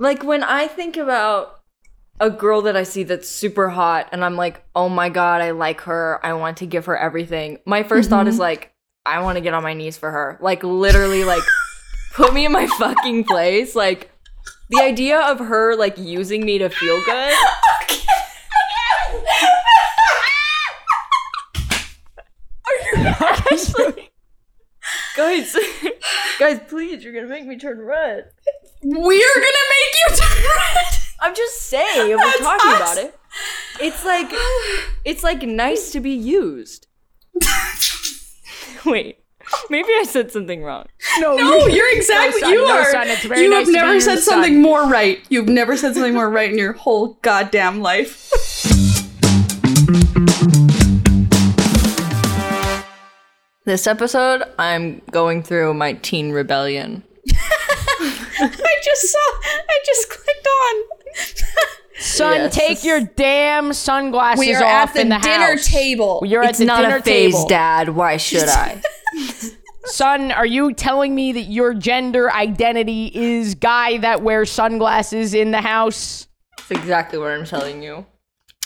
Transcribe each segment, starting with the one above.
Like when I think about a girl that I see that's super hot and I'm like, oh my god, I like her. I want to give her everything. My 1st thought is mm-hmm. like, I want to get on my knees for her. Like literally, like put me in my fucking place. Like the idea of her like using me to feel good. Are you actually? guys, guys, please, you're gonna make me turn red. We're gonna make you turn red. I'm just saying, we're That's talking us. about it. It's like it's like nice to be used. Wait. Maybe I said something wrong. No, you're exactly son, you no, are. son, it's very you nice have never your said son. something more right. You've never said something more right in your whole goddamn life. This episode, I'm going through my teen rebellion. I just saw. I just clicked on. Son, Yes. take your damn sunglasses We are off at the in the dinner house. table. You're it's at the not dinner a phase, table. Dad. Why should I? Son, are you telling me that your gender identity is guy that wears sunglasses in the house? That's exactly what I'm telling you.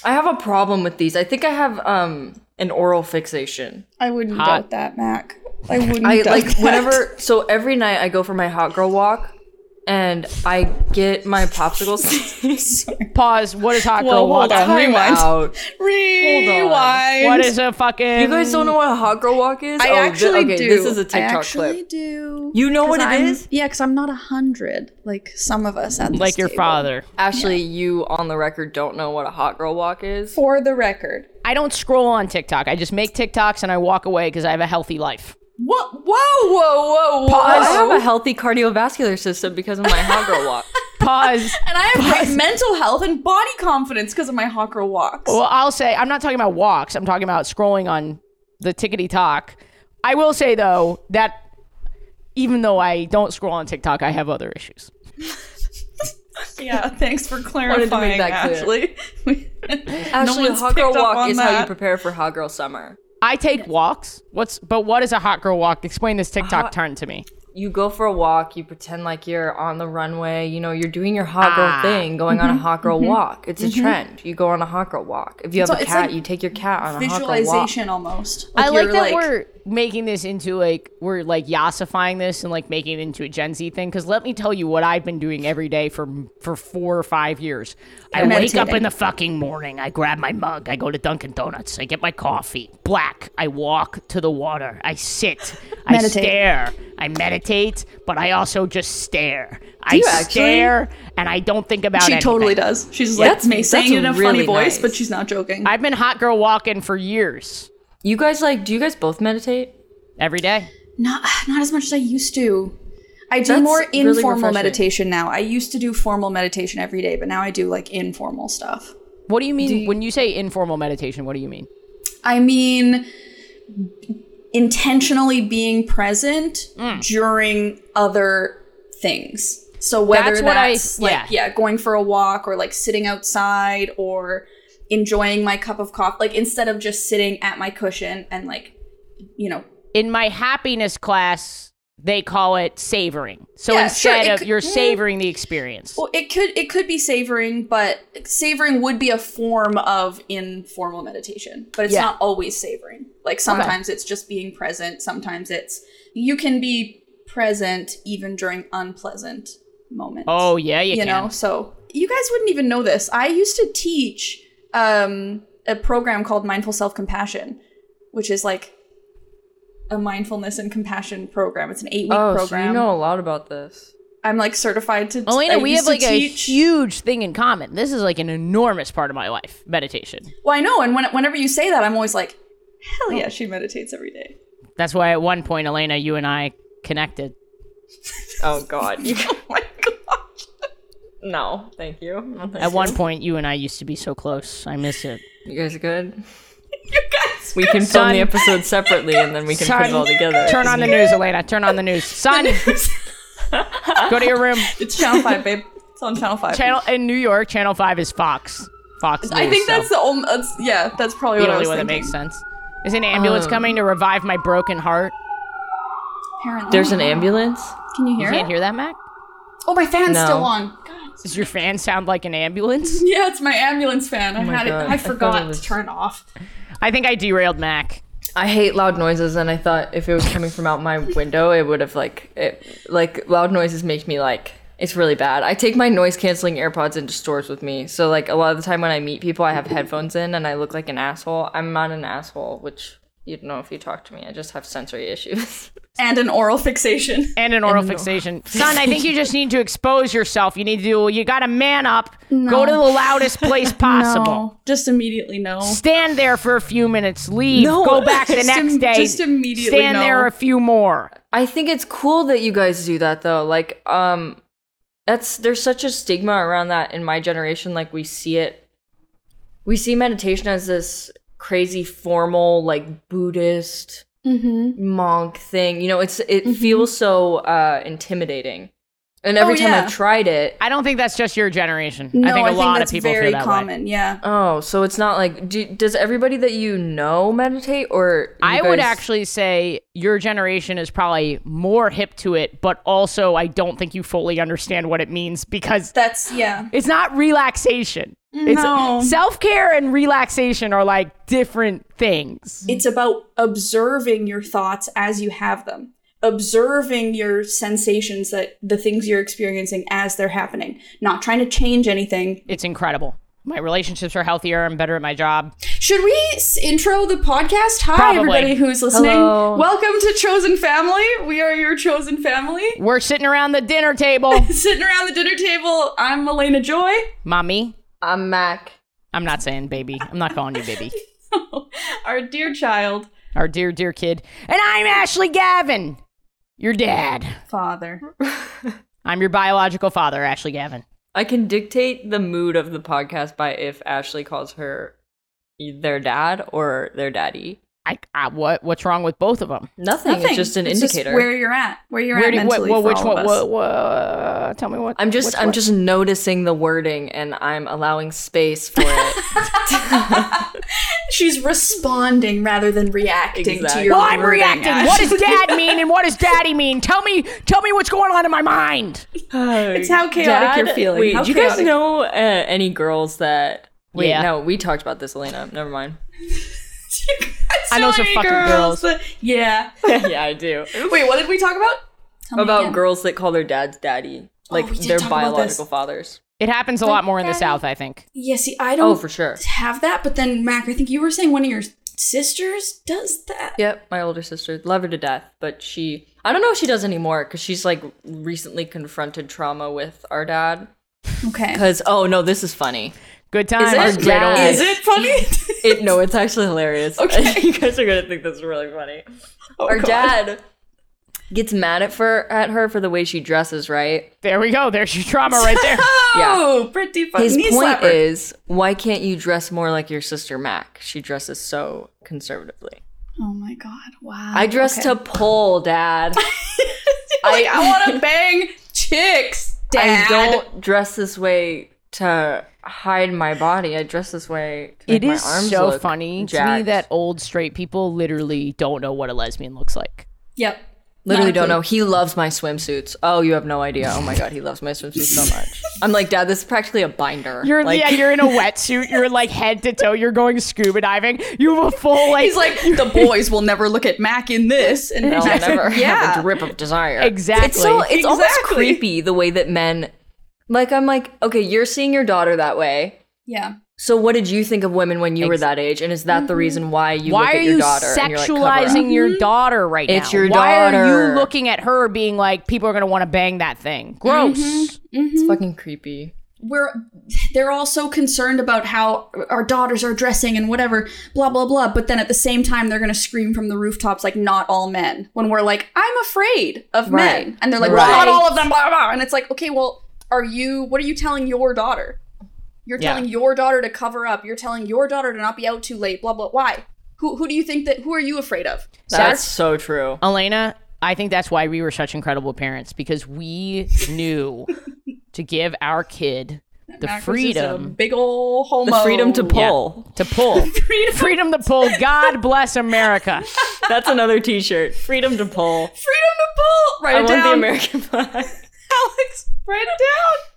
I have a problem with these. I think I have um an oral fixation. I wouldn't Hot. doubt that, Mak. I wouldn't. I doubt like that. whenever so every night I go for my hot girl walk and I get my popsicle sticks. Pause. What is hot Whoa, girl hold walk? on. Time rewind. out. Rewind. What is a fucking? You guys don't know what a hot girl walk is? I Oh, thi- actually okay, do. This is a TikTok I actually clip. do. You know what it I'm- is? Yeah, because I'm not a hundred like some of us at this like your table. father. Ashley, you on the record don't know what a hot girl walk is. For the record. I don't scroll on TikTok. I just make TikToks and I walk away because I have a healthy life. What? Whoa, whoa, whoa, whoa! I have a healthy cardiovascular system because of my hot girl walk. Pause. and I have great mental health and body confidence because of my hot girl walks. Well, I'll say I'm not talking about walks. I'm talking about scrolling on the tickety talk. I will say though that even though I don't scroll on TikTok, I have other issues. yeah, thanks for clarifying, to make that Ashley. Ashley, one's hot girl walk on is how you prepare for hot girl summer. I take walks. What's but what is a hot girl walk? Explain this TikTok hot- turn to me. You go for a walk, you pretend like you're on the runway, you know, you're doing your hot girl Ah. thing, going on a mm-hmm, hot girl mm-hmm, walk. It's a mm-hmm. trend. You go on a hot girl walk. If you have So a cat, like you take your cat on a hot girl walk. Visualization almost. I like you're, that we're making this into like we're like yassifying this and like making it into a Gen Z thing. Because let me tell you what I've been doing every day for for four or five years. I wake up in the fucking morning. I grab my mug. I go to Dunkin' Donuts. I get my coffee. Black. I walk to the water. I sit. I Meditate. stare. I meditate, but I also just stare. I you actually? stare and I don't think about it. She anything. totally does. She's Yeah, like that's- me saying it in a really funny voice, nice. but she's not joking. I've been hot girl walking for years. You guys like do you guys both meditate? Every day. not not as much as I used to. I do That's more really informal refreshing. meditation now. I used to do formal meditation every day, but now I do like informal stuff. What do you mean when you say informal meditation? What do you mean? I mean, intentionally being present Mm. during other things. So whether That's that's, what I- like yeah. yeah, going for a walk or like sitting outside or enjoying my cup of coffee, like instead of just sitting at my cushion and like, you know, in my happiness class they call it savoring so Yeah, instead sure, of could- you're mm. savoring the experience Well, it could it could be savoring, but savoring would be a form of informal meditation. But it's Yeah. not always savoring. Like sometimes it's just being present. Sometimes it's you can be present even during unpleasant moments. Oh yeah, you, you know so you guys wouldn't even know this i used to teach um, a program called mindful self-compassion which is like a mindfulness and compassion program it's an eight-week Oh, so program you know a lot about this. i'm like certified to Alayna, we have to like a huge thing in common. This is like an enormous part of my life. Meditation. well i know and when, whenever you say that i'm always like hell yeah she meditates every day That's why at one point, Alayna, you and I connected. Oh God. You, oh my gosh no, thank you. No, thank At you. one point, you and I used to be so close. I miss it. you guys are good? You guys We can film the episode separately, and then we can put it all together. Turn on the news, Alayna. Turn on the news. Son, go to your room. it's channel 5 babe it's on channel 5 Channel in New York, Channel Five is Fox. Fox. i News, think that's so the only that's yeah that's probably the what I only was one that makes sense. Is an ambulance Um, coming to revive my broken heart? Apparently. There's an ambulance. can you You hear can't it hear that, Mak? oh my fan's No. still on god Does your fan sound like an ambulance? Yeah, it's my ambulance fan. I my had God. it. I I forgot it was- to turn it off. I think I derailed Mak. I hate loud noises, and I thought if it was coming from out my window, it would have like it. Like loud noises make me like it's really bad. I take my noise canceling AirPods into stores with me, so like a lot of the time when I meet people, I have headphones in, and I look like an asshole. I'm not an asshole, which you'd know if you talk to me. I just have sensory issues. And an oral fixation. and an oral fixation. Son, I think you just need to expose yourself. You need to do, you got to man up, No. go to the loudest place possible. No, just immediately no. Stand there for a few minutes, leave, No. go back the next im- day. just immediately Stand no. there a few more. I think it's cool that you guys do that though. Like, um, that's there's such a stigma around that in my generation. Like, we see it, we see meditation as this crazy formal, like Buddhist Mm-hmm. monk thing. You know, it's it feels so uh intimidating. And every Oh, time yeah. I've tried it, I don't think that's just your generation. No, I think a lot that's of people very feel that way. common. Yeah. oh, so it's not like do, does everybody that you know meditate or I would actually say your generation is probably more hip to it, but also I don't think you fully understand what it means because That's yeah. it's not relaxation. It's No. self-care and relaxation are like different things. It's about observing your thoughts as you have them. Observing your sensations that the things you're experiencing as they're happening. Not trying to change anything. It's incredible. My relationships are healthier. I'm better at my job. Should we intro the podcast? Hi, Probably. everybody who's listening. Hello. Welcome to Chosen Family. We are your chosen family. We're sitting around the dinner table. Sitting around the dinner table, I'm Alayna Joy. Mommy, I'm Mak. I'm not saying baby. I'm not calling you baby. Our dear child, Our dear, dear kid. And I'm Ashley Gavin, your dad. father. I'm your biological father, Ashley Gavin. I can dictate the mood of the podcast by if Ashley calls her their dad or their daddy. I, I what what's wrong with both of them? Nothing. Nothing. It's just an It's indicator. where you're at. Where you're Where at do mentally what, for which all one? of us. What, what, tell me what. I'm just I'm one? just noticing the wording and I'm allowing space for it. She's responding rather than reacting to Exactly. your Well, I'm wording, reacting. What does dad mean and what does daddy mean? Tell me, tell me what's going on in my mind. It's how chaotic you're feeling. Wait, do you guys know uh, any girls that? Wait, Yeah. no, we talked about this, Alayna. Never mind. I know some fucking girls. that- yeah. yeah, I do. Wait, what did we talk about? Tell About girls that call their dads daddy, oh, like Oh, their biological fathers. It happens a lot more in the South, I think. Yeah, see, I don't Oh, for sure. have that, but then Mak, I think you were saying one of your sisters does that. Yep, my older sister, love her to death, but she, I don't know if she does anymore because she's like recently confronted trauma with our dad. Okay. Because oh no, this is funny. Good times. it? great Yeah. old Is it funny? It no, it's actually hilarious. Okay. you guys are gonna think this is really funny. Oh, our God. dad gets mad at for at her for the way she dresses. Right. There we go. There's your trauma right there. Oh, pretty funny. His Knee point slapper. is, why can't you dress more like your sister Mak? She dresses so conservatively. Oh my god! Wow. I dress Okay. to pull, Dad. like I want to bang chicks, Dad. I don't dress this way to hide my body. I dress this way to make It my arms so look funny to me that old straight people literally don't know what a lesbian looks like. Yep. Literally Not don't know. He loves my swimsuits. Oh, you have no idea. Oh my god, he loves my swimsuits so much. I'm like, Dad, this is practically a binder. You're like, yeah, you're in a wetsuit. You're like head to toe. You're going scuba diving. You have a full like. He's like, the boys will never look at Mak in this. And I'll Mak's like, never have a drip of desire. Exactly. It's so it's almost Exactly. creepy the way that men like I'm like, okay, you're seeing your daughter that way. Yeah. So what did you think of women when you were that age? And is that the mm-hmm. reason why you Why look are at your you daughter and you're like, sexualizing your mm-hmm. daughter right now? It's your Why are daughter. you looking at her being like people are gonna want to bang that thing? Mm-hmm. Gross. It's fucking creepy. we're they're all so concerned about how our daughters are dressing and whatever blah blah blah but then at the same time they're gonna scream from the rooftops like not all men when we're like i'm afraid of Right. men and they're like Right. well not all of them blah, blah, blah. and it's like okay well are you what are you telling your daughter you're Yeah. telling your daughter to cover up you're telling your daughter to not be out too late blah blah why who, who do you think that who are you afraid of That's so true. Alayna, I think that's why we were such incredible parents because we knew to give our kid the Mak was a freedom big old homo The freedom to Yeah, pull. to pull. freedom. to pull. God bless America. That's another t-shirt. Freedom to pull. freedom to pull write I it want down the American flag. Alex write it down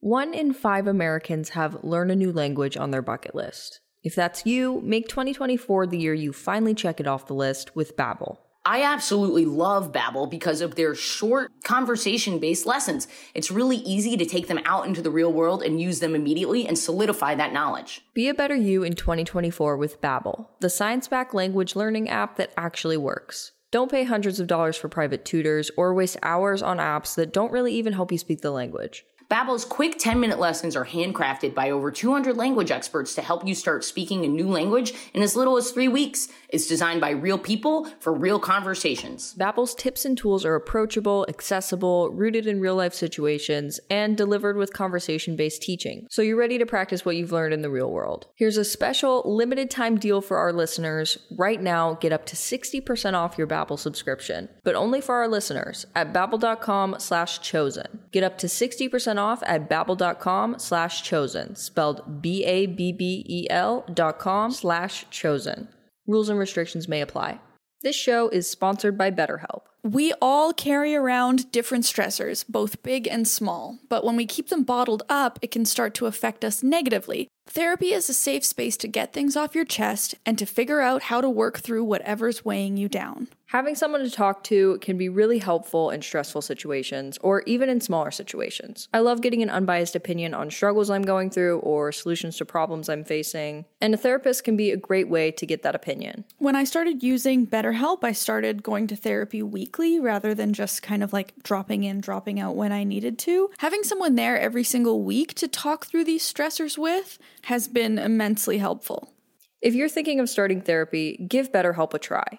One in five Americans have learn a new language on their bucket list. If that's you, make 2024 the year you finally check it off the list with Babbel. I absolutely love Babbel because of their short conversation-based lessons. It's really easy to take them out into the real world and use them immediately and solidify that knowledge. Be a better you in 2024 with Babbel, the science-backed language learning app that actually works. Don't pay hundreds of dollars for private tutors or waste hours on apps that don't really even help you speak the language. Babbel's quick 10-minute lessons are handcrafted by over 200 language experts to help you start speaking a new language in as little as 3 weeks. It's designed by real people for real conversations. Babbel's tips and tools are approachable, accessible, rooted in real-life situations, and delivered with conversation-based teaching. So you're ready to practice what you've learned in the real world. Here's a special limited time deal for our listeners. Right now, get up to 60% off your Babbel subscription, but only for our listeners at babbel.com slash chosen. Get up to 60% off at babbel.com slash chosen, spelled B-A-B-B-E-L dot com slash chosen. Rules and restrictions may apply. This show is sponsored by BetterHelp. We all carry around different stressors, both big and small, but when we keep them bottled up, it can start to affect us negatively. Therapy is a safe space to get things off your chest and to figure out how to work through whatever's weighing you down. Having someone to talk to can be really helpful in stressful situations or even in smaller situations. I love getting an unbiased opinion on struggles I'm going through or solutions to problems I'm facing, and a therapist can be a great way to get that opinion. When I started using BetterHelp, I started going to therapy weekly rather than just kind of like dropping in, dropping out when I needed to. Having someone there every single week to talk through these stressors with has been immensely helpful. If you're thinking of starting therapy, give BetterHelp a try.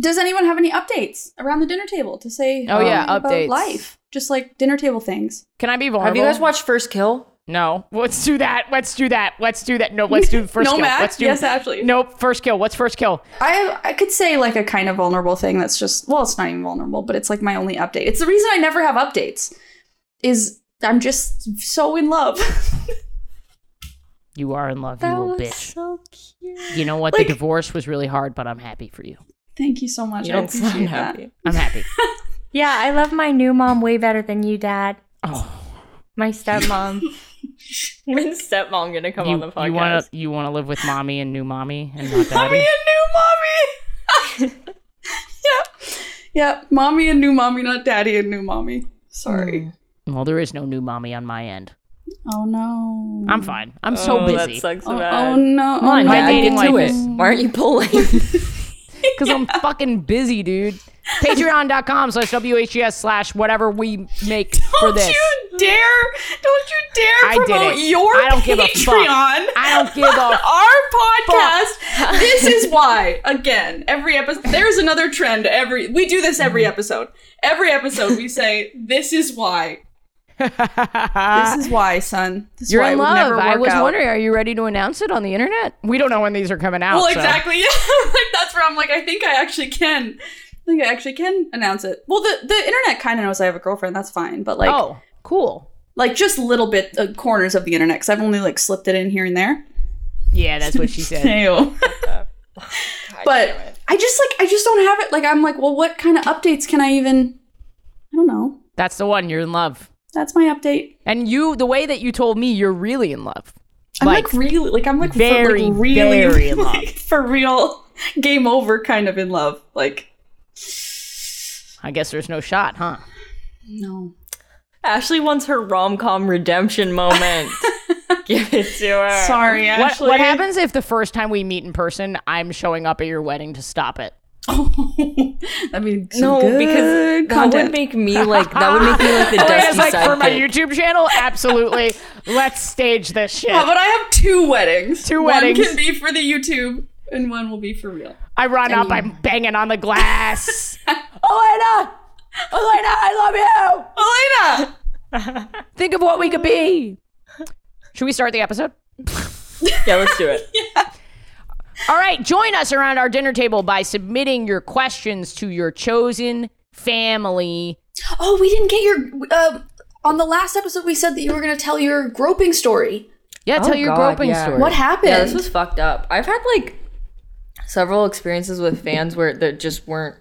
Does anyone have any updates around the dinner table to say Oh, yeah, um, about updates. life? Just like dinner table things. Can I be vulnerable? Have you guys watched First Kill? No. Let's do that. Let's do that. Let's do that. No, let's do first No, kill. Matt? Let's do Yes, Ashley. Nope. First kill. What's first kill? I I could say like a kind of vulnerable thing that's just well, it's not even vulnerable, but it's like my only update. It's the reason I never have updates. Is I'm just so in love. You are in love, you little bitch. so cute. You know what? Like- the divorce was really hard, but I'm happy for you. Thank you so much. You I don't sound appreciate that. happy. I'm happy. Yeah, I love my new mom way better than you, Dad. Oh, My stepmom. When's stepmom gonna come you, on the podcast? you want to you want to live with mommy and new mommy and not daddy? Mommy and new mommy. yeah. Yeah. Mommy and new mommy, not daddy and new mommy. Sorry. Hmm. well, there is no new mommy on my end. Oh no. I'm fine. I'm so oh, That busy sucks oh, so Oh, bad. oh no. Come on, oh, my no. Dad, dating get life Why aren't you pulling? Because I'm fucking busy, dude. Patreon.com slash WHS slash whatever we make for this. Don't you dare! Don't you dare I promote your I don't give a fuck. Patreon. I don't give a our podcast. this is why. Again, every episode. There's another trend. Every we do this every mm-hmm. episode. Every episode we say this is why. This is why, son. This You're why in love. never I was out. wondering, are you ready to announce it on the internet? We don't know when these are coming out. Well, exactly. Yeah, like that's where I'm like, I think I actually can. I think I actually can announce it. Well, the the internet kind of knows I have a girlfriend. That's fine, but like, oh, cool. like just little bit uh, corners of the internet because I've only like slipped it in here and there. Yeah, that's what she said. But I just like I just don't have it. Like I'm like, well, what kind of updates can I even? I don't know. That's the one. You're in love. That's my update. And you, the way that you told me, you're really in love. I'm like, really like I'm like for, very, like, really very in like, for real game over kind of in love. Like I guess there's no shot, huh? no. Ashley wants her rom com redemption moment. Give it to her. Sorry, What, Ashley. what happens if the first time we meet in person, I'm showing up at your wedding to stop it? I mean, No, because that would make me like that would make me like the oh, Alayna's dusty like, sidekick. for my YouTube channel, absolutely. Let's stage this shit. Yeah, but I have two weddings. Two One weddings. can be for the YouTube, and one will be for real. I run up, I'm banging on the glass. Alayna! Alayna, I love you, Alayna. you! Think of what we could be. Should we start the episode? yeah, let's do it. All right, join us around our dinner table by submitting your questions to your chosen family. Oh, we didn't get your. Uh, on the last episode, we said that you were going to tell your groping story. Yeah, tell Oh, your God, groping yeah. story. What happened? Yeah, this was fucked up. I've had like several experiences with fans where they just weren't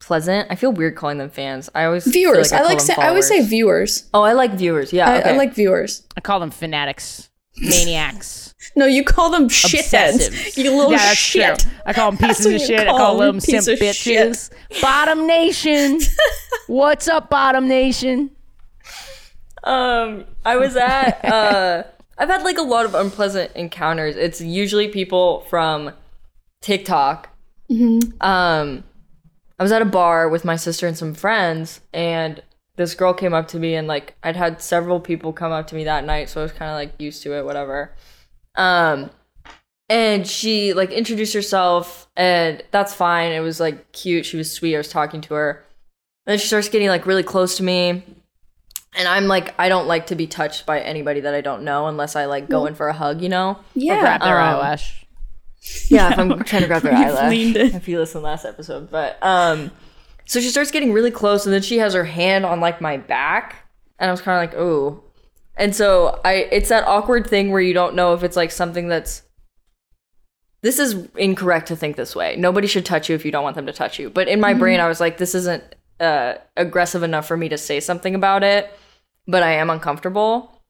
pleasant. I feel weird calling them fans. I always viewers. Like I, call like. Say, I always say viewers. Oh, I like viewers. Yeah, I, okay. I like viewers. I call them fanatics, maniacs. No, you call them shitheads. You little yeah, that's shit. true. I call them pieces of what you shit. I call call them, them simp piece of bitches. Bottom Nation. What's up, Bottom Nation? Um, I was at. Uh, I've had like a lot of unpleasant encounters. It's usually people from TikTok. Um, I was at a bar with my sister and some friends, and this girl came up to me, and like I'd had several people come up to me that night, so I was kind of like used to it, whatever. Um, and she like introduced herself, and that's fine. It was like cute. She was sweet. I was talking to her. And then she starts getting like really close to me and I'm like, I don't like to be touched by anybody that I don't know unless I like go in for a hug, you know? Yeah. Grab their Um, eyelash. Yeah, if I'm trying to grab their eyelash. leaned in. If you listen last episode, but um, so she starts getting really close, and then she has her hand on like my back, and I was kind of like, "Ooh." and so I, it's that awkward thing where you don't know if it's like something that's. This is incorrect to think this way. Nobody should touch you if you don't want them to touch you. But in my brain, I was like, this isn't uh, aggressive enough for me to say something about it, but I am uncomfortable.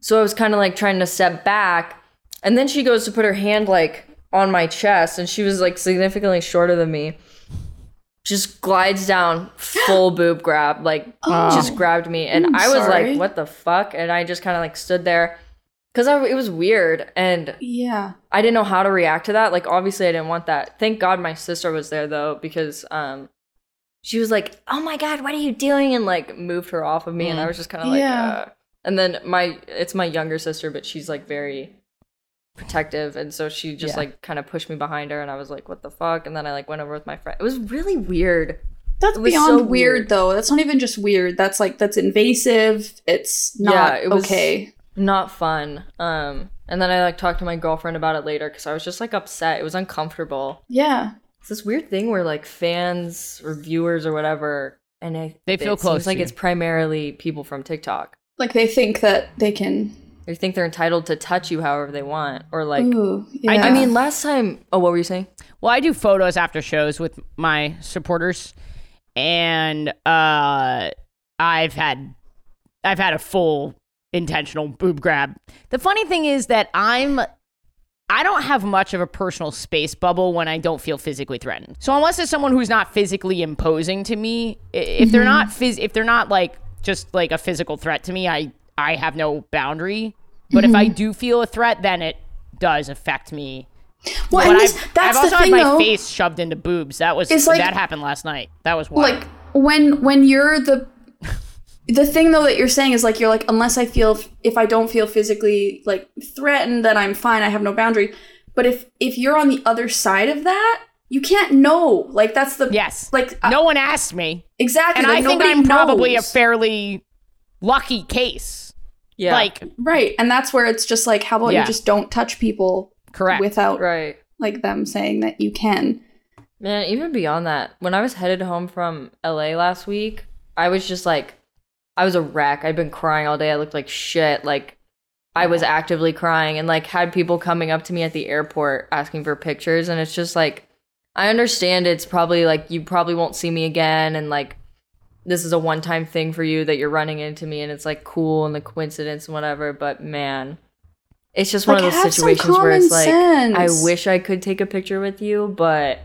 So I was kind of like trying to step back. And then she goes to put her hand like on my chest, and she was like significantly shorter than me. Just glides down, full boob grab, like just grabbed me. And I'm I was sorry. like, what the fuck? And I just kind of like stood there because it was weird. And Yeah. I didn't know how to react to that. Like obviously I didn't want that. Thank God my sister was there though because um she was like, "Oh my god, what are you doing?" and like moved her off of me and I was just kind of like Yeah. uh. and then my it's my younger sister but she's like very protective and so she just Yeah. like kind of pushed me behind her and I was like, "What the fuck?" and then I like went over with my friend. It was really weird. That's beyond so weird, weird. though. That's not even just weird. That's like that's invasive. It's not Yeah, it was- okay. Not fun. Um and then I like talked to my girlfriend about it later cuz I was just like upset. It was uncomfortable. Yeah. It's this weird thing where like fans or viewers or whatever, and I, They feel it close Seems to like you. it's primarily people from TikTok. Like they think that they can. They think they're entitled to touch you however they want, or like. Ooh, yeah. I I mean, last time. Oh, what were you saying? Well, I do photos after shows with my supporters, and uh, I've had I've had a full intentional boob grab. The funny thing is that I'm I don't have much of a personal space bubble when I don't feel physically threatened. So unless it's someone who's not physically imposing to me, i- if they're not phys- if they're not like just like a physical threat to me, I I have no boundary. But if I do feel a threat, then it does affect me well, and this, I've, that's I've also the thing, had my though. face shoved into boobs. That was like- that happened last night. That was wild. like when when you're the the thing though that you're saying is like you're like unless i feel if i don't feel physically like threatened then i'm fine i have no boundary but if if you're on the other side of that you can't know like that's the yes, like uh, no one asked me, exactly and like, I think I'm probably a fairly lucky case. Yeah. Like, Right. And that's where it's just like, how about Yeah. you just don't touch people correct. without right. like them saying that you can. Man, even beyond that, when I was headed home from LA last week, I was just like, I was a wreck. I'd been crying all day. I looked like shit. Like, I was actively crying and like had people coming up to me at the airport asking for pictures. And it's just like, I understand it's probably like you probably won't see me again. And like, this is a one time thing for you that you're running into me. And it's like cool and the coincidence and whatever. But man, it's just one of those situations where it's like, common I wish I could take a picture with you, but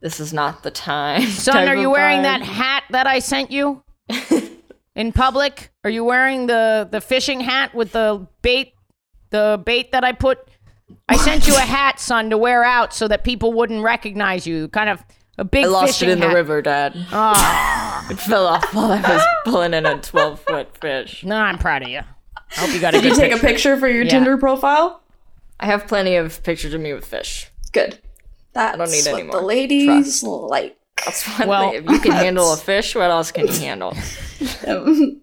this is not the time. Son, are you wearing vibe. that hat that I sent you in public? Are you wearing the the fishing hat with the bait, the bait that I put? I sent you a hat, son, to wear out so that people wouldn't recognize you. Kind of a big I lost it fishing in the river, Dad. Oh, It fell off while I was pulling in a 12 foot fish. no, I'm proud of you. I hope you got a Did you good take a picture. picture for your Yeah. Tinder profile? I have plenty of pictures of me with fish. Good. That's I don't need what any more. the ladies Trust. like. That's what Well, they- if you can handle a fish, what else can you handle?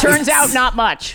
Turns out not much.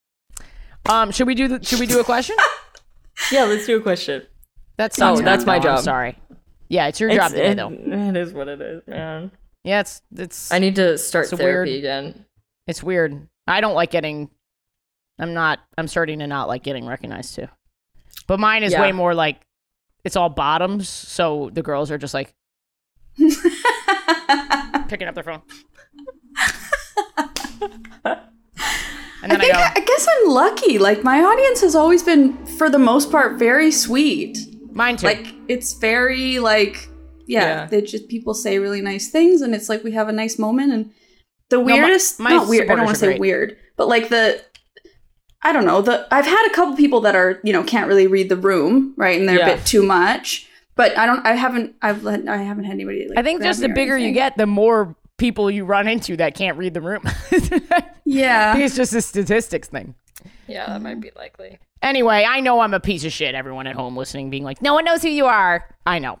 Um, should we do the, should we do a question? Yeah, let's do a question. That's Oh, that's my I'm job. sorry. Yeah, it's your job today, it, though. it is what it is, man. Yeah, it's it's I need to start It's therapy weird- again. It's weird. I don't like getting. I'm not. I'm starting to not like getting recognized too. But mine is Yeah. way more like it's all bottoms, so the girls are just like picking up their phone. and I then I, think go, I guess I'm lucky. Like my audience has always been, for the most part, very sweet. mine too. Like it's very like yeah, Yeah. they just people say really nice things, and it's like we have a nice moment. And the my- weirdest, my not weird. I don't want to say weird, but like the. I don't know. The I've had a couple people that are you know can't really read the room, right, and they're Yeah. a bit too much. But I don't. I haven't. I've. I haven't had anybody. Like, I think just the bigger you get, the more people you run into that can't read the room. Yeah. it's just a statistics thing. Yeah, that might be likely. Anyway, I know I'm a piece of shit. Everyone at home listening, being like, "No one knows who you are." I know.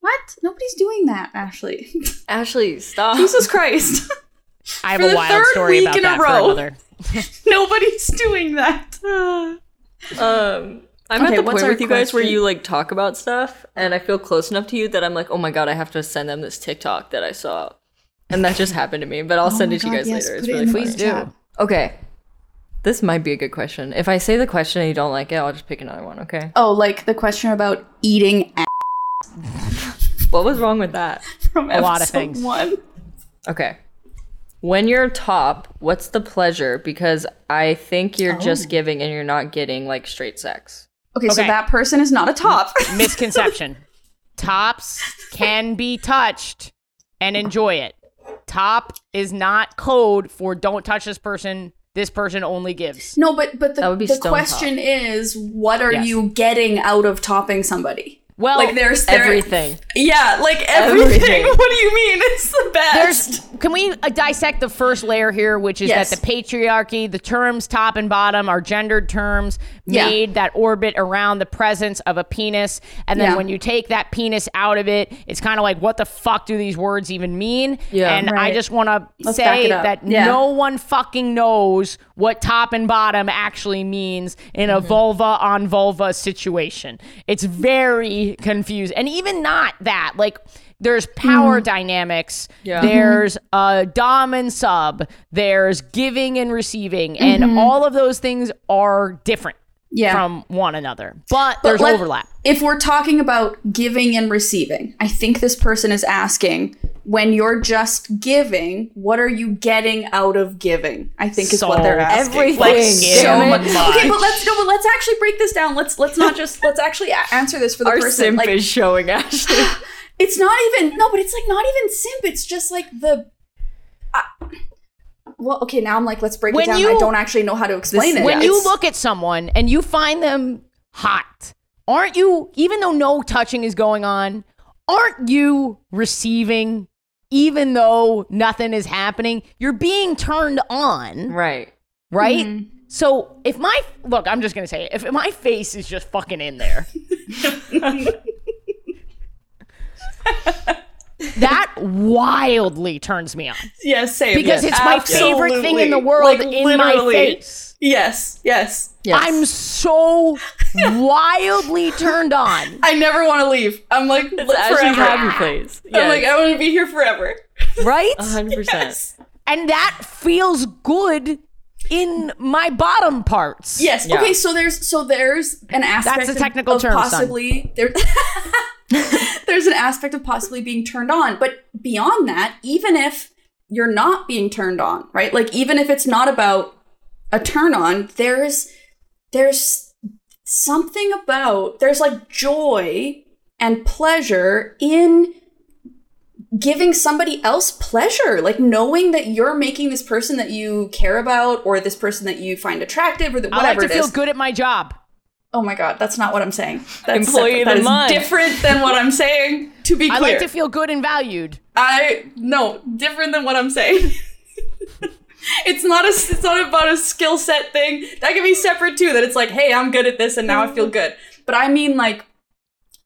What? Nobody's doing that, Ashley. Ashley, stop. Jesus Christ. I have For a wild third story week about in a that for row. another. Nobody's doing that. Um, I'm Okay, at the what's point our with you guys where you like talk about stuff, and I feel close enough to you that I'm like, oh my god, I have to send them this TikTok that I saw, and that just happened to me. But I'll send oh it to you guys yes, later. It's really in the fun. Please do. chat. Okay, this might be a good question. If I say the question and you don't like it, I'll just pick another one. Okay. Oh, like the question about eating ass What was wrong with that? from A lot of episode things. One. Okay. When you're top, what's the pleasure? Because I think you're just oh. giving and you're not getting like straight sex. Okay, so that person is not a top. Misconception. Tops can be touched and enjoy it. Top is not code for don't touch this person. This person only gives. no, but but the, That would be the stone question is, what are Yes. you getting out of topping somebody? Well, like there's there- Everything. Yeah, like everything. Everything. What do you mean? It's the best. There's, can we uh, dissect the first layer here, which is Yes. that the patriarchy, the terms top and bottom are gendered terms Yeah. made that orbit around the presence of a penis. And then Yeah. when you take that penis out of it, it's kind of like, what the fuck do these words even mean? Yeah. And I just want to say that Yeah. no one fucking knows what top and bottom actually means in Mm-hmm. a vulva on vulva situation. It's very confused. And even not that, like, there's power Mm. dynamics. Yeah. There's uh, dom and sub. There's giving and receiving, Mm-hmm. and all of those things are different Yeah. from one another. But, But there's let- overlap. If we're talking about giving and receiving, I think this person is asking when you're just giving, what are you getting out of giving? I think is So what they're asking. everything. Like, So much. Okay, but let's no, but let's actually break this down. Let's let's not just let's actually answer this for the Our person. simp Like, is showing Ashley. it's not even no, but it's like not even simp. It's just like the. I well, okay, now I'm like, let's break When it down. you- I don't actually know how to explain it. when you look at someone and you find them hot, aren't you, even though no touching is going on, aren't you receiving, even though nothing is happening? You're being turned on, Right. right? Mm-hmm. So if my, look, I'm just going to say it. If my face is just fucking in there, that wildly turns me on. yes, same. Because yes, it's my favorite thing in the world Like, in my face. Yes, yes. Yes. I'm so wildly turned on. I never want to leave. I'm like It's forever. actually happy place. I'm like, I want to be here forever. Right? 100%. Yes. And that feels good in my bottom parts. Yes. Yeah. Okay. So there's so there's an aspect That's a technical of, term, son. possibly there. there's an aspect of possibly being turned on, but beyond that, even if you're not being turned on, right? Like even if it's not about a turn on, there's there's something about there's like joy and pleasure in giving somebody else pleasure like knowing that you're making this person that you care about or this person that you find attractive or that I like to it feel is good at my job. oh my god that's not what i'm saying that's Employee of the month. different than what i'm saying to be clear I like to feel good and valued. I no different than what I'm saying. it's not a it's not about a skill set thing. That can be separate too. That it's like, hey, I'm good at this and now I feel good. But I mean like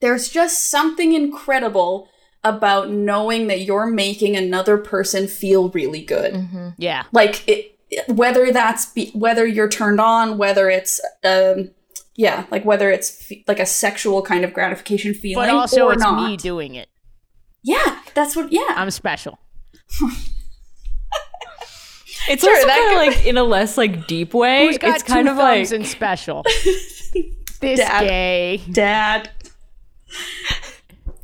there's just something incredible about knowing that you're making another person feel really good. Yeah. Like it whether that's be, whether you're turned on, whether it's um yeah, like whether it's f- like a sexual kind of gratification feeling But also or it's not. me doing it. yeah, that's what yeah. I'm special. It's Sure, also kind of could- like in a less like deep way. Who's got it's kind two of like and special? this Dad. gay. Dad.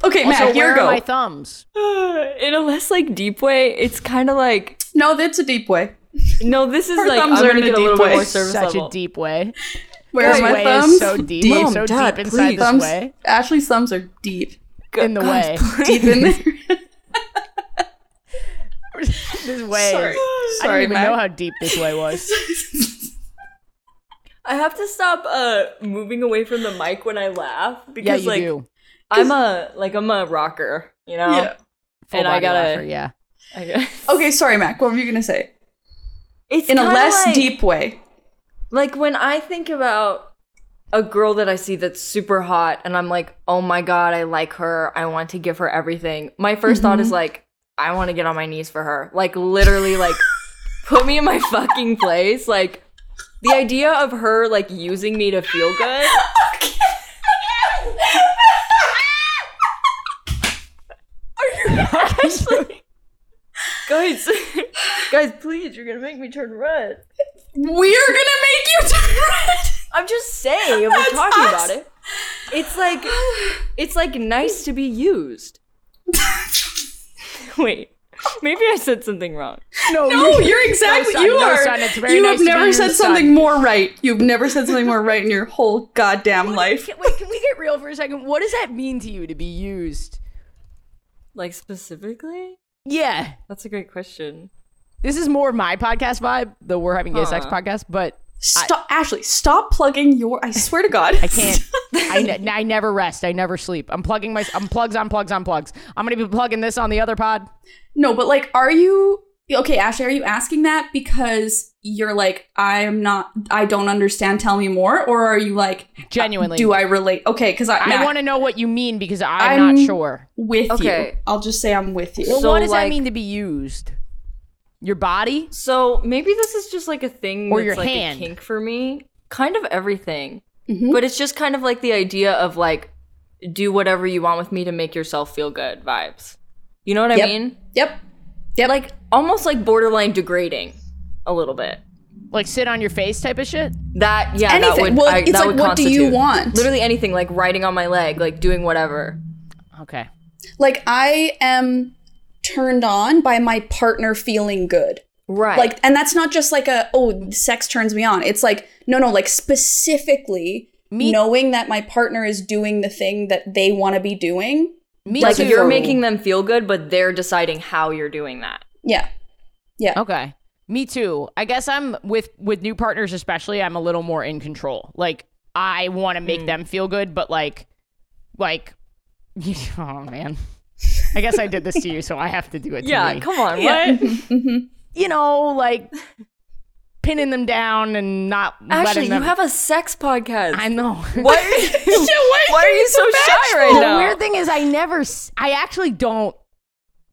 Okay, Also, Matt, where your are go. my thumbs? in a less like deep way. It's kind of like no, that's a deep way. no. This is Her like I'm are gonna in a get a little way. more surface Such level. a deep way. Where This are my way thumbs? is so deep. Deep. We're so Dad, deep inside please. this thumbs. way. Ashley's thumbs are deep. In the way. Deep in there. this way. Sorry. is- I Sorry, didn't even Matt. know how deep this way was. I have to stop uh moving away from the mic when I laugh yeah, because you like do. I'm a like I'm a rocker, you know. Yeah. Full and I body gotta- laugher, yeah. I guess. Okay, sorry, Mak. What were you gonna say? It's In a kinda less like- deep way. Like when I think about a girl that I see that's super hot and I'm like, oh my god, I like her. I want to give her everything. My 1st thought is like, I want to get on my knees for her. Like literally, like put me in my fucking place. Like the idea of her like using me to feel good. Are you actually, guys, guys, please, you're gonna make me turn red. We're gonna make you turn red. I'm just saying, we're That's talking us. about it, it's like it's like nice to be used. Wait, maybe I said something wrong. No, No, you're exactly son, you no, are. son, it's very you nice have never your said son. something more right. You've never said something more right in your whole goddamn life. Can- Wait, can we get real for a second? What does that mean to you to be used? Like specifically? Yeah. That's a great question. This is more my podcast vibe, the We're Having Gay Sex podcast, but Stop, Ashley. Stop plugging your. I swear to God, I can't. I, ne- I never rest. I never sleep. I'm plugging my. I'm plugs on plugs on plugs. I'm gonna be plugging this on the other pod. No, but like, are you okay, Ashley? Are you asking that because you're like, I'm not, I don't understand. Tell me more, or are you like, Genuinely. do I relate? Okay, because I, I Matt, want to know what you mean because I'm, I'm- not sure. with Okay. you. I'll just say I'm with you. Well, So, what does that mean to be used? Your body? So maybe this is just like a thing Or that's your like hand. a kink for me. Kind of everything. Mhm. But it's just kind of like the idea of like do whatever you want with me to make yourself feel good vibes. You know what I Yep. mean? Yep. Yeah, like almost like borderline degrading a little bit. Like sit on your face type of shit? That yeah, that Anything. would Well, I, it's that like, would what do you want? Literally anything, like riding on my leg, like doing whatever. Okay. Like I am turned on by my partner feeling good. Right. Like, and that's not just like a oh, sex turns me on. It's like no, no, like specifically Me- knowing that my partner is doing the thing that they want to be doing. Me like too. you're making them feel good, but they're deciding how you're doing that. Yeah. Yeah. Okay. Me too. I guess I'm with with new partners especially, I'm a little more in control. Like I want to make Mm. them feel good, but like like oh man. I guess I did this to you, so I have to do it to Yeah, me. come on. Yeah. What? You know, like pinning them down and not Ashley, letting you have a sex podcast. I know. Why are you, why are you so shy right now? the weird thing is, I never, I actually don't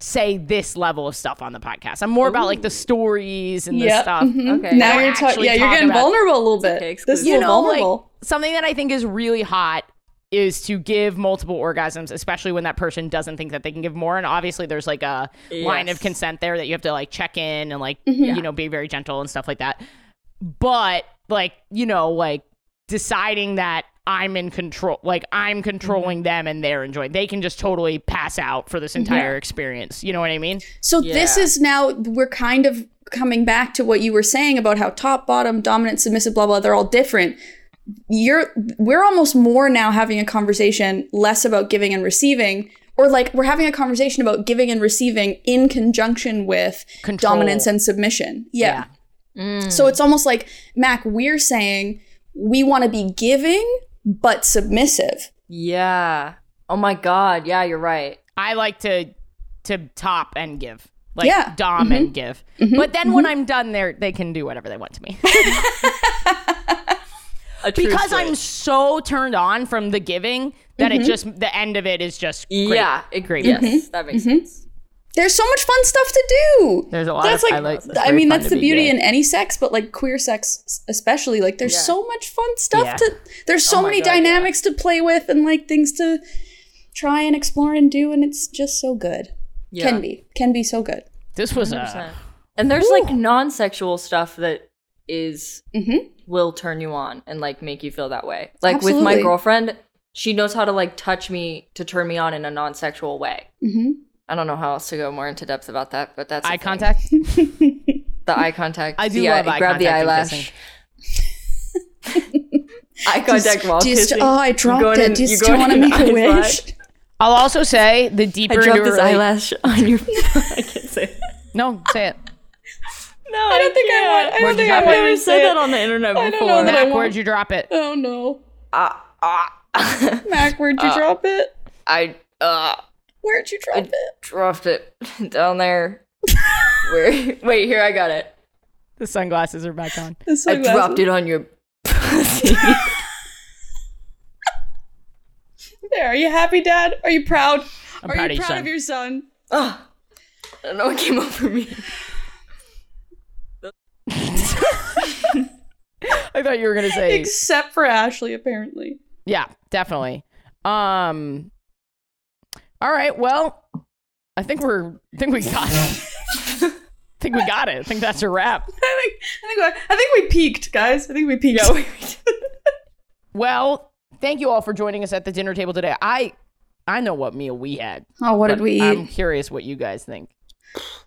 say this level of stuff on the podcast. I'm more about like the stories and the Yep, stuff. mhm. Okay. Now you're talking. Yeah, you're getting vulnerable a little bit. Okay, this is You a know, like vulnerable. something that I think is really hot is to give multiple orgasms, especially when that person doesn't think that they can give more. And obviously, there's like a line of consent there that you have to like check in and like Mm-hmm. you know be very gentle and stuff like that. But like you know like deciding that I'm in control, like I'm controlling them and they're enjoying. They can just totally pass out for this entire experience. You know what I mean? So this is now we're kind of coming back to what you were saying about how top, bottom, dominant, submissive, blah blah. They're all different. You're we're almost more now having a conversation less about giving and receiving, or like we're having a conversation about giving and receiving in conjunction with Control. dominance and submission. Yeah. Mm. So it's almost like Mak. We're saying we want to be giving but submissive. Yeah. Oh my god. Yeah, you're right. I like to to top and give. Like Yeah. dom and mm-hmm. give. Mm-hmm. But then when mm-hmm. I'm done there they can do whatever they want to me. A true because I'm so turned on from the giving that it mm-hmm. just the end of it is just great. Yeah, it, Great. Yes, mm-hmm. that makes mm-hmm. sense. There's so much fun stuff to do. There's a lot That's of like, I like it's I mean, that's the be beauty gay. in any sex, but like queer sex especially. Like, there's Yeah. so much fun stuff Yeah. to. There's so Oh many God, yeah. dynamics to play with and like things to try and explore and do, and it's just so good. Yeah. Can be, can be so good. This was a 100%. And there's like non-sexual stuff that is Mm-hmm. Will turn you on and like make you feel that way. Like with my girlfriend, she knows how to like touch me to turn me on in a non-sexual way. Mm-hmm. I don't know how else to go more into depth about that, but that's eye thing. contact. The eye contact. I do the love eye, eye grab the contact and eyelash. eye contact while Just, kissing. oh, I dropped going it. in- Just you do you want to make a wish? wide? I'll also say the deeper I dropped a this rela- eyelash on your. I can't say. It. No, say it. No, I don't think I want- I don't think I drop want it? to never say said that on the internet I before. don't know that Mak, won't. where'd you drop it? Oh no, Ah, ah. Mak, where'd you drop it? I uh Where'd you drop it? dropped it down there. Where? Wait, here I got it. The sunglasses are back on. The I dropped it on your pussy. There. Are you happy, Dad? Are you proud? I'm Are proud you of you, proud son. of your son? Oh, I don't know what came over me. I thought you were gonna say Except for Ashley, apparently. Yeah, definitely. Um All right, well, I think we're I think we got it. I think we got it. I think that's a wrap. I think I think we- I think we peaked, guys. I think we peaked. Well, thank you all for joining us at the dinner table today. I I know what meal we had. oh, what did we eat? I'm curious what you guys think.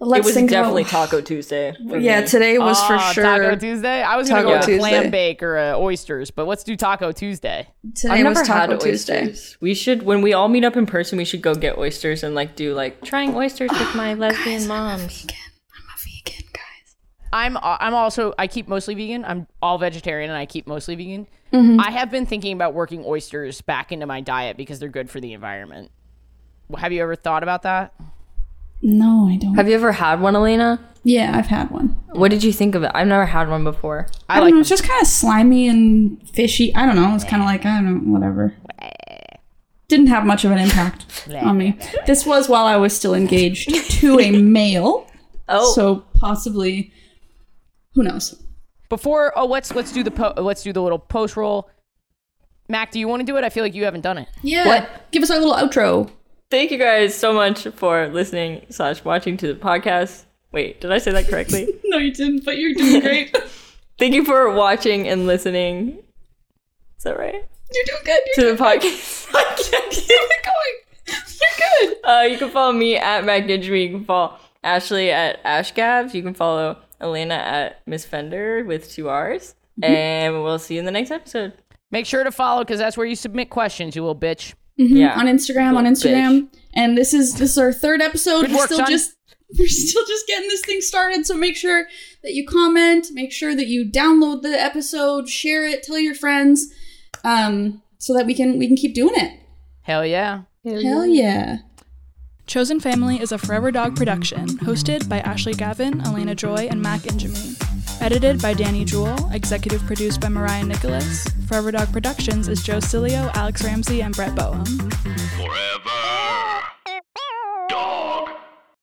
Let's it was think definitely about- Taco Tuesday. for Yeah, me. today was for Ah, sure. Taco Tuesday. I was gonna go with a Tuesday. clam bake or uh, oysters, but let's do Taco Tuesday. Today I've was never Taco had Tuesday. oysters. We should, when we all meet up in person, we should go get oysters and like do like trying oysters with my lesbian moms. I'm a vegan, guys. I'm I'm also I keep mostly vegan. I'm all vegetarian and I keep mostly vegan. Mm-hmm. I have been thinking about working oysters back into my diet because they're good for the environment. Have you ever thought about that? No, I don't. Have you ever had one, Alayna? yeah, I've had one. What did you think of it? I've never had one before. I, don't know. It's just kind of slimy and fishy. I don't know. It's kind of like I don't know, whatever. Didn't have much of an impact on me. This was while I was still engaged to a male, Oh, so possibly, who knows? Before oh let's let's do the po- let's do the little post roll. Mak, do you want to do it? I feel like you haven't done it. Yeah. What? Give us our little outro. Thank you guys so much for listening slash watching to the podcast. Wait, did I say that correctly? No, you didn't, but you're doing great. thank you for watching and listening. Is that right? you're doing good. To You're the doing good. podcast. I can't Keep it going. You're good. Uh, you can follow me at Mak Gidgeby. You can follow Ashley at AshGavs. You can follow Alayna at Miss Fender with two R's. And we'll see you in the next episode. Make sure to follow because that's where you submit questions, you little bitch. Yeah. on Instagram, on Little Instagram. And this is this is our third episode. Good We're work, still son. just we're still just getting this thing started. So make sure that you comment, make sure that you download the episode, share it, tell your friends, um, so that we can we can keep doing it. Hell yeah. Hell yeah. Chosen Family is a Forever Dog production, hosted by Ashley Gavin, Alayna Joy, and Mak Ingemi. Edited by Danny Jewell, executive produced by Mariah Nicholas. Forever Dog Productions is Joe Cilio, Alex Ramsey, and Brett Boehm.